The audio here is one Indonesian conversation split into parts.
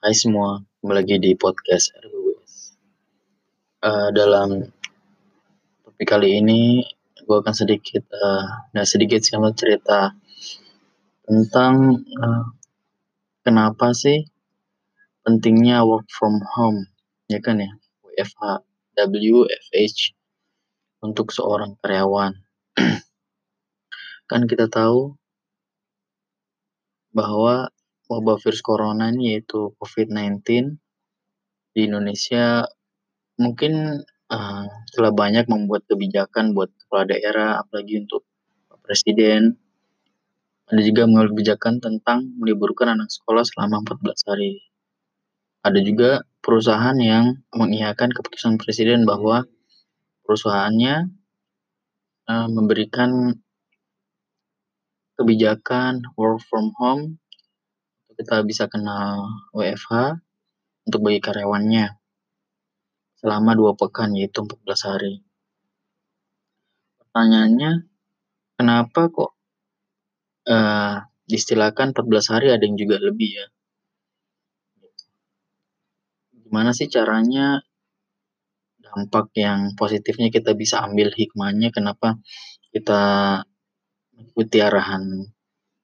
Hai semua, kembali lagi di podcast RWS. Uh, dalam topik kali ini, gue akan sedikit, uh, nah sedikit sih cerita tentang uh, kenapa sih pentingnya work from home, ya kan ya, WFH, WFH untuk seorang karyawan. kan kita tahu bahwa wabah virus corona ini yaitu COVID-19 di Indonesia mungkin uh, telah banyak membuat kebijakan buat kepala daerah, apalagi untuk presiden. Ada juga mengambil kebijakan tentang meliburkan anak sekolah selama 14 hari. Ada juga perusahaan yang mengiyakan keputusan presiden bahwa perusahaannya uh, memberikan kebijakan work from home kita bisa kenal WFH untuk bagi karyawannya selama dua pekan yaitu 14 hari. Pertanyaannya, kenapa kok uh, distilahkan 14 hari ada yang juga lebih ya? Gimana sih caranya dampak yang positifnya kita bisa ambil hikmahnya kenapa kita mengikuti arahan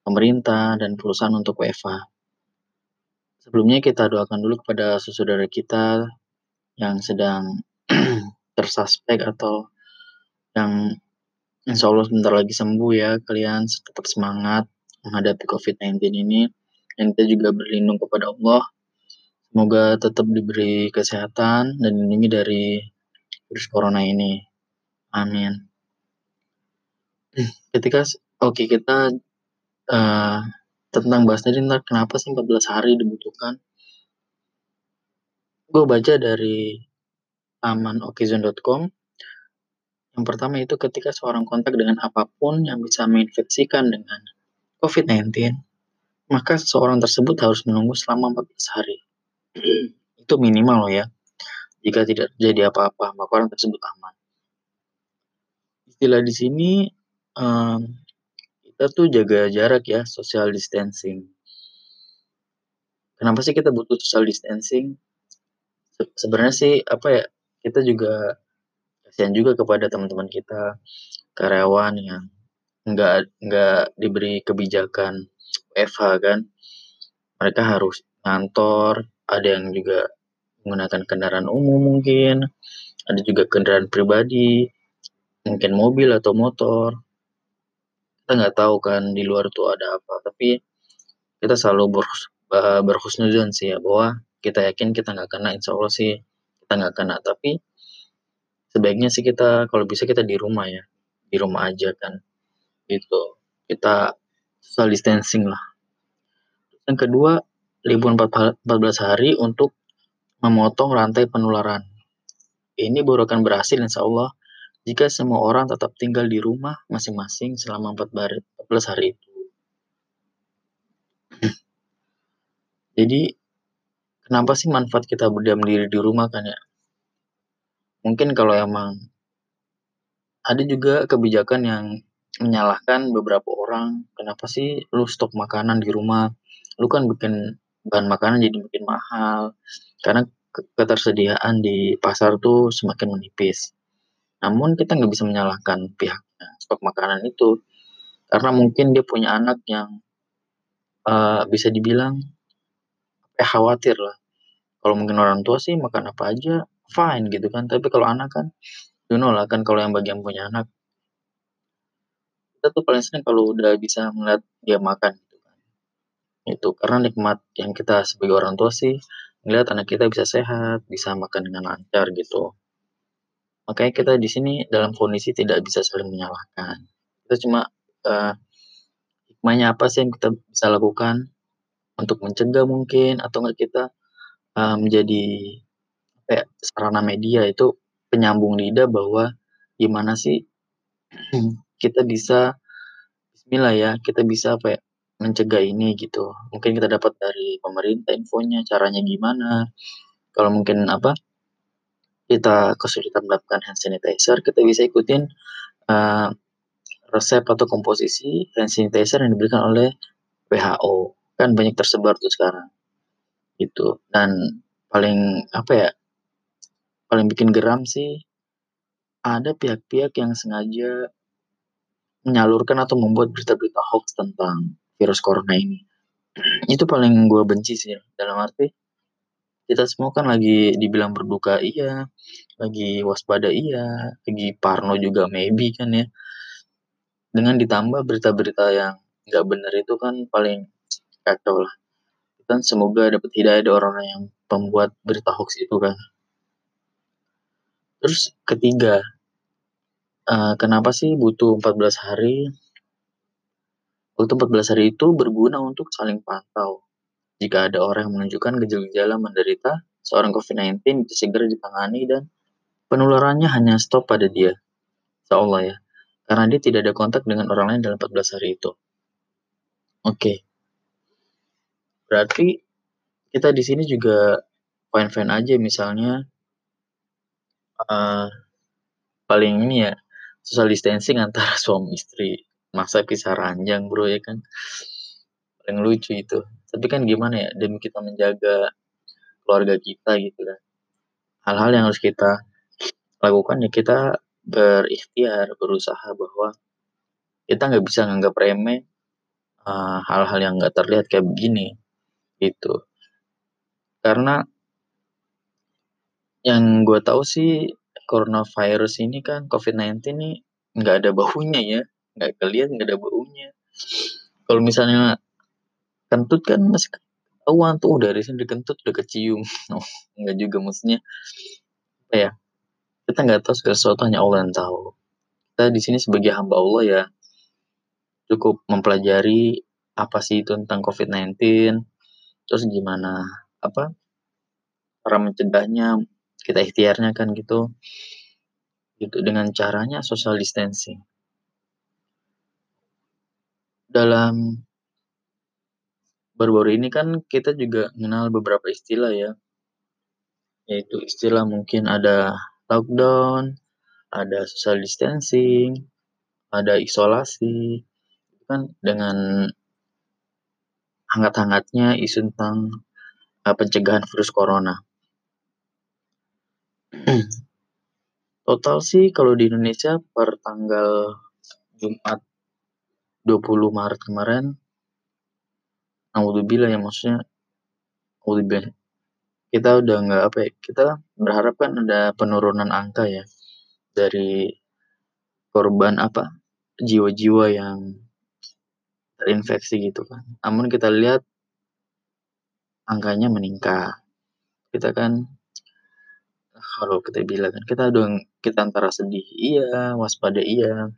pemerintah dan perusahaan untuk WFH. Sebelumnya kita doakan dulu kepada saudara kita yang sedang tersuspek atau yang insya Allah sebentar lagi sembuh ya. Kalian tetap semangat menghadapi COVID-19 ini. Dan kita juga berlindung kepada Allah. Semoga tetap diberi kesehatan dan dilindungi dari virus corona ini. Amin. Ketika oke okay, kita uh, tentang bahas tadi ntar kenapa sih 14 hari dibutuhkan gue baca dari aman okezone.com yang pertama itu ketika seorang kontak dengan apa pun yang bisa menginfeksikan dengan COVID-19, maka seseorang tersebut harus menunggu selama 14 hari. itu minimal loh ya. Jika tidak terjadi apa-apa, maka orang tersebut aman. Istilah di sini um, kita tuh jaga jarak ya, social distancing. Kenapa sih kita butuh social distancing? Se sebenarnya sih apa ya, kita juga kasihan juga kepada teman-teman kita, karyawan yang nggak nggak diberi kebijakan WFH kan. Mereka harus kantor, ada yang juga menggunakan kendaraan umum mungkin, ada juga kendaraan pribadi, mungkin mobil atau motor kita nggak tahu kan di luar tuh ada apa. Tapi kita selalu ber, berhusnuzon sih ya bahwa kita yakin kita nggak kena insya Allah sih kita nggak kena. Tapi sebaiknya sih kita kalau bisa kita di rumah ya di rumah aja kan. Gitu. Kita social distancing lah. Yang kedua libur 14 hari untuk memotong rantai penularan. Ini baru akan berhasil insya Allah jika semua orang tetap tinggal di rumah masing-masing selama 14 hari itu. Jadi, kenapa sih manfaat kita berdiam diri di rumah kan ya? Mungkin kalau emang ada juga kebijakan yang menyalahkan beberapa orang, kenapa sih lu stok makanan di rumah? Lu kan bikin bahan makanan jadi makin mahal, karena ketersediaan di pasar tuh semakin menipis. Namun kita nggak bisa menyalahkan pihaknya stok makanan itu, karena mungkin dia punya anak yang uh, bisa dibilang eh khawatir lah. Kalau mungkin orang tua sih makan apa aja fine gitu kan, tapi kalau anak kan you know lah kan kalau yang bagian punya anak kita tuh paling sering kalau udah bisa melihat dia makan gitu kan. Itu karena nikmat yang kita sebagai orang tua sih melihat anak kita bisa sehat, bisa makan dengan lancar gitu. Makanya kita di sini dalam kondisi tidak bisa saling menyalahkan. Kita cuma uh, hikmahnya apa sih yang kita bisa lakukan untuk mencegah mungkin atau enggak kita uh, menjadi kayak sarana media itu penyambung lidah bahwa gimana sih kita bisa Bismillah ya kita bisa apa ya mencegah ini gitu mungkin kita dapat dari pemerintah infonya caranya gimana kalau mungkin apa kita kesulitan mendapatkan hand sanitizer, kita bisa ikutin uh, resep atau komposisi hand sanitizer yang diberikan oleh WHO. Kan banyak tersebar tuh sekarang. Itu, dan paling apa ya, paling bikin geram sih, ada pihak-pihak yang sengaja menyalurkan atau membuat berita-berita hoaks tentang virus corona ini. Itu paling gue benci sih, dalam arti kita semua kan lagi dibilang berduka iya, lagi waspada iya, lagi parno juga maybe kan ya. Dengan ditambah berita-berita yang nggak bener itu kan paling kacau lah. Dan semoga dapat hidayah dari orang-orang yang pembuat berita hoax itu kan. Terus ketiga, uh, kenapa sih butuh 14 hari? Waktu 14 hari itu berguna untuk saling pantau. Jika ada orang yang menunjukkan gejala-gejala menderita seorang COVID-19 bisa segera ditangani dan penularannya hanya stop pada dia. Seolah ya. Karena dia tidak ada kontak dengan orang lain dalam 14 hari itu. Oke. Okay. Berarti kita di sini juga fine-fine aja misalnya uh, paling ini ya social distancing antara suami istri masa pisah ranjang bro ya kan paling lucu itu tapi kan gimana ya demi kita menjaga keluarga kita gitu kan hal-hal yang harus kita lakukan ya kita berikhtiar berusaha bahwa kita nggak bisa nganggap remeh uh, hal-hal yang nggak terlihat kayak begini gitu karena yang gue tahu sih coronavirus ini kan COVID-19 ini nggak ada baunya ya, nggak kelihatan nggak ada baunya. Kalau misalnya kentut kan masih ketahuan tuh dari sini kentut udah kecium. Oh, nggak juga maksudnya apa ya? Kita nggak tahu segala sesuatu hanya Allah yang tahu. Kita di sini sebagai hamba Allah ya cukup mempelajari apa sih itu tentang COVID-19, terus gimana apa cara mencegahnya kita ikhtiarnya kan gitu gitu dengan caranya social distancing dalam baru-baru ini kan kita juga mengenal beberapa istilah ya yaitu istilah mungkin ada lockdown ada social distancing ada isolasi kan dengan hangat-hangatnya isu tentang uh, pencegahan virus corona. Total sih kalau di Indonesia per tanggal Jumat 20 Maret kemarin, Alhamdulillah ya maksudnya, Alhamdulillah kita udah nggak apa ya, kita berharap kan ada penurunan angka ya dari korban apa jiwa-jiwa yang terinfeksi gitu kan. Namun kita lihat angkanya meningkat. Kita kan kalau kita bilang kan kita dong kita antara sedih iya, waspada iya.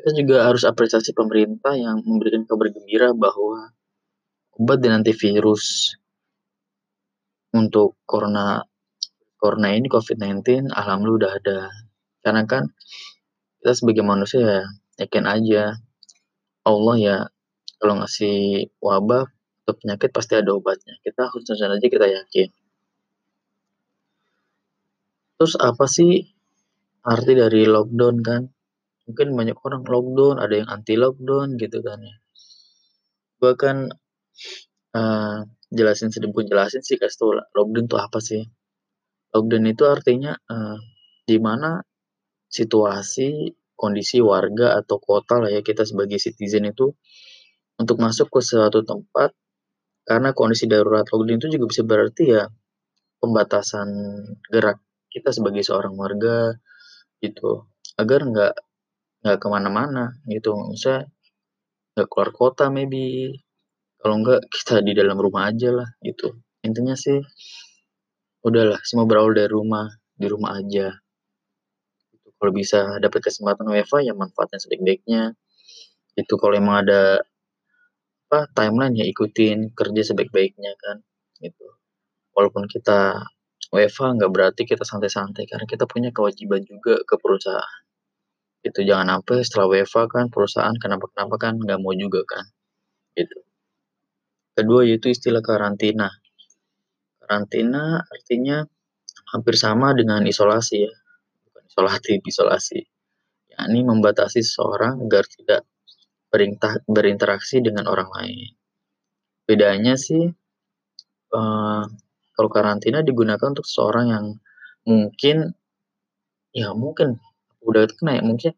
Kita juga harus apresiasi pemerintah yang memberikan kabar gembira bahwa obat dan antivirus untuk corona corona ini COVID-19 alhamdulillah udah ada. Karena kan kita sebagai manusia ya yakin aja Allah ya kalau ngasih wabah atau penyakit pasti ada obatnya. Kita harus aja kita yakin. Terus apa sih arti dari lockdown kan? Mungkin banyak orang lockdown, ada yang anti lockdown gitu kan ya. Gua kan uh, jelasin sedikit jelasin sih kasih tau lockdown itu apa sih? Lockdown itu artinya uh, di mana situasi kondisi warga atau kota lah ya kita sebagai citizen itu untuk masuk ke suatu tempat karena kondisi darurat lockdown itu juga bisa berarti ya pembatasan gerak kita sebagai seorang warga gitu agar nggak nggak ke mana-mana gitu misalnya nggak keluar kota maybe kalau nggak kita di dalam rumah aja lah gitu intinya sih udahlah semua berawal dari rumah di rumah aja gitu. kalau bisa dapat kesempatan WiFi ya manfaatnya sebaik-baiknya itu kalau emang ada apa, timeline ya ikutin, kerja sebaik-baiknya kan, gitu. Walaupun kita WFH nggak berarti kita santai-santai, karena kita punya kewajiban juga ke perusahaan. Itu jangan sampai setelah WFH kan perusahaan kenapa-kenapa kan nggak mau juga kan, gitu. Kedua yaitu istilah karantina. Karantina artinya hampir sama dengan isolasi ya, bukan isolatif, isolasi. yakni membatasi seseorang agar tidak berinteraksi dengan orang lain. bedanya sih, eee, kalau karantina digunakan untuk seseorang yang mungkin ya mungkin udah kena ya, mungkin,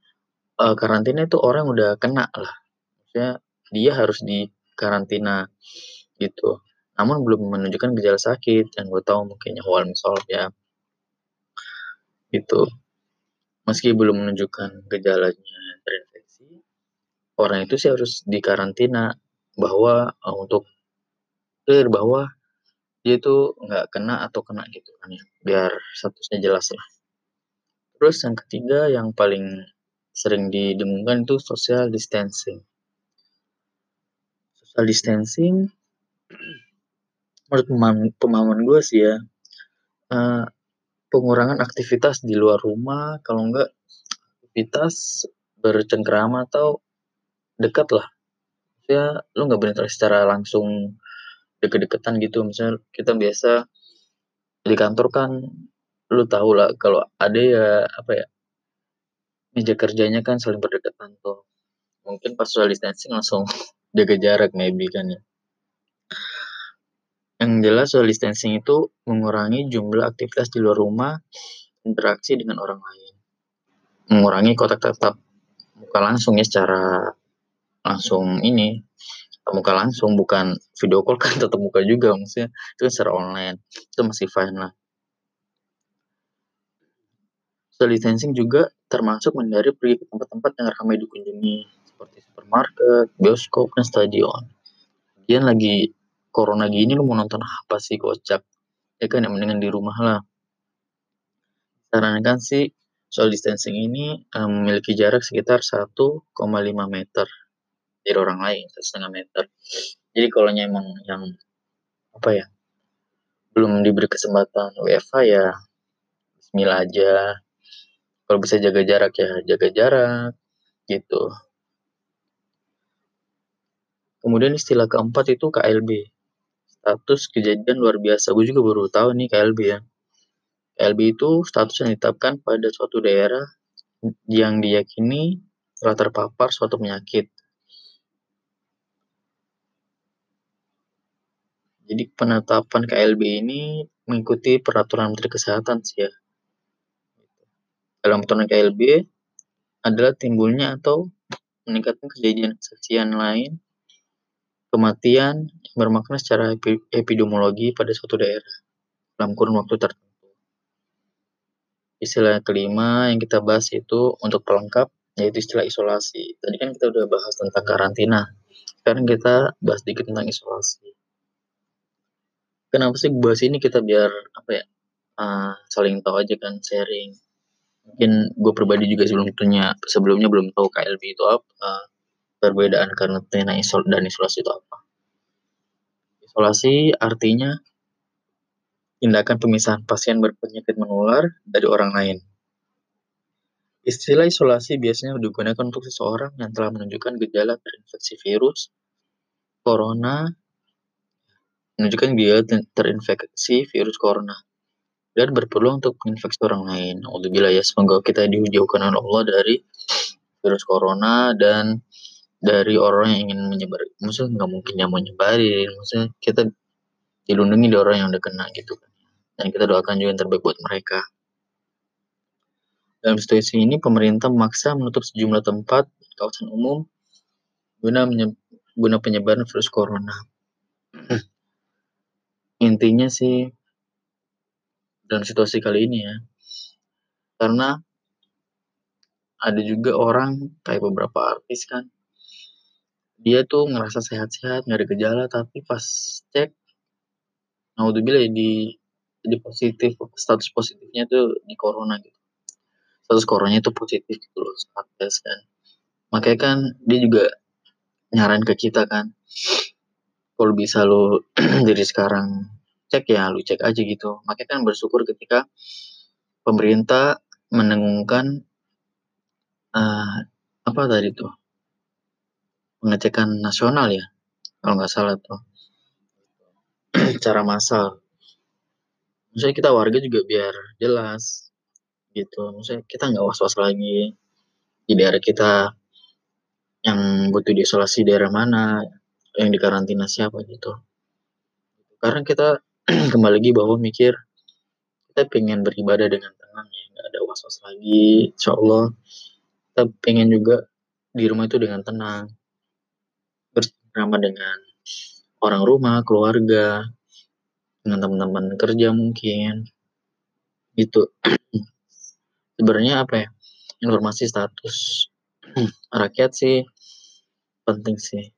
eee, karantina itu orang udah kena lah, maksudnya dia harus dikarantina gitu, namun belum menunjukkan gejala sakit yang gue tahu mungkin ya awal misal ya. Gitu. Meski belum menunjukkan gejalanya terinfeksi, orang itu sih harus dikarantina bahwa, eee, untuk clear bahwa dia itu nggak kena atau kena gitu kan ya, biar statusnya jelas lah. Terus yang ketiga yang paling sering didengungkan itu social distancing. Social distancing menurut pemahaman gue sih ya, eee, pengurangan aktivitas di luar rumah, kalau enggak aktivitas bercengkerama atau dekat lah. Ya lu nggak berinteraksi secara langsung deket-deketan gitu, misalnya kita biasa di kantor kan lu tahulah kalau ada ya, apa ya, meja kerjanya kan saling berdekatan tuh. Mungkin pas social distancing langsung jaga jarak maybe kan ya. Yang jelas social distancing itu mengurangi jumlah aktivitas di luar rumah, interaksi dengan orang lain. Mengurangi kontak tatap muka langsung ya secara langsung ini, muka langsung bukan video call kan tatap muka juga maksudnya itu secara online, itu masih fine lah. Social distancing juga termasuk menghindari pergi ke tempat-tempat yang ramai dikunjungi, seperti supermarket, bioskop, dan stadion. Lagian lagi corona gini lu mau nonton apa sih kocak, ya kan ya mendingan di rumah lah. Sarankan sih social distancing ini, eee, memiliki jarak sekitar 1,5 meter dari orang lain, 1,5 meter. Jadi kalaunya emang yang, apa ya, belum diberi kesempatan WFH ya bismillah aja. Kalau bisa jaga jarak ya jaga jarak, gitu. Kemudian istilah keempat itu KLB, status kejadian luar biasa, gue juga baru tahu nih KLB ya. KLB itu status yang ditetapkan pada suatu daerah yang diyakini telah terpapar suatu penyakit. Jadi penetapan KLB ini mengikuti peraturan Menteri Kesehatan sih ya. Dalam peraturan KLB adalah timbulnya atau meningkatkan kejadian kesaksian lain, kematian yang bermakna secara epi epidemiologi pada suatu daerah dalam kurun waktu tertentu. Istilah kelima yang kita bahas itu untuk pelengkap, yaitu istilah isolasi. Tadi kan kita udah bahas tentang karantina, sekarang kita bahas dikit tentang isolasi. Kenapa sih bahas ini kita biar, apa ya, eee, saling tahu aja kan, sharing. Mungkin gue pribadi juga sebelumnya sebelumnya belum tahu KLB itu apa, perbedaan karantina isol dan isolasi itu apa. Isolasi artinya tindakan pemisahan pasien berpenyakit menular dari orang lain. Istilah isolasi biasanya digunakan untuk seseorang yang telah menunjukkan gejala terinfeksi virus corona menunjukkan te terinfeksi virus corona dan berpeluang untuk menginfeksi orang lain. Naudzubillah ya, semoga kita dijauhkan oleh Allah dari virus corona dan dari orang yang ingin menyebar maksudnya nggak mungkin yang mau nyebarin, maksudnya kita dilindungi dari orang yang udah kena gitu kan, dan kita doakan juga yang terbaik buat mereka. Dalam situasi ini pemerintah memaksa menutup sejumlah tempat, kawasan umum guna guna penyebaran virus corona. Intinya sih dalam situasi kali ini ya, karena ada juga orang kayak beberapa artis kan, dia tuh ngerasa sehat-sehat, nggak ada gejala, tapi pas cek naudzubillah ya di di positif, status positifnya tuh di corona gitu. Status coronanya itu positif gitu loh saat tes kan. Makanya kan dia juga nyaranin ke kita kan, kalau bisa lu dari sekarang cek ya lu cek aja gitu. Makanya kan bersyukur ketika pemerintah mendengungkan, eee, apa tadi tuh, pengecekan nasional ya, kalau nggak salah tuh. Secara massal. Maksudnya kita warga juga biar jelas, gitu. Maksudnya kita nggak was-was lagi di daerah kita yang butuh diisolasi daerah mana, yang dikarantina siapa gitu. Karena kita kembali lagi bahwa mikir kita pengen beribadah dengan tenang ya, nggak ada was-was lagi, insya Allah. Kita pengen juga di rumah itu dengan tenang, bersama dengan orang rumah, keluarga, dengan teman-teman kerja mungkin, gitu. Sebenarnya apa ya, informasi status rakyat sih penting sih.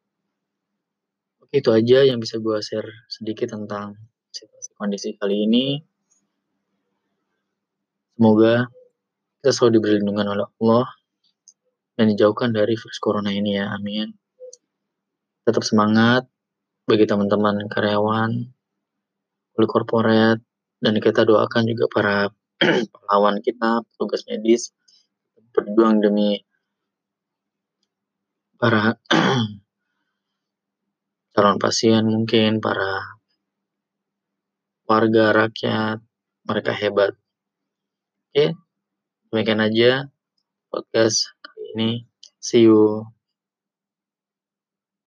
Itu aja yang bisa gue share sedikit tentang kondisi kali ini. Semoga kita selalu diberi lindungan oleh Allah dan dijauhkan dari virus corona ini ya, amin. Tetap semangat bagi teman-teman karyawan, kulit korporat, dan kita doakan juga para pahlawan kita, petugas medis, berjuang demi para calon pasien mungkin, para warga, rakyat, mereka hebat. Oke, demikian aja podcast kali ini. See you.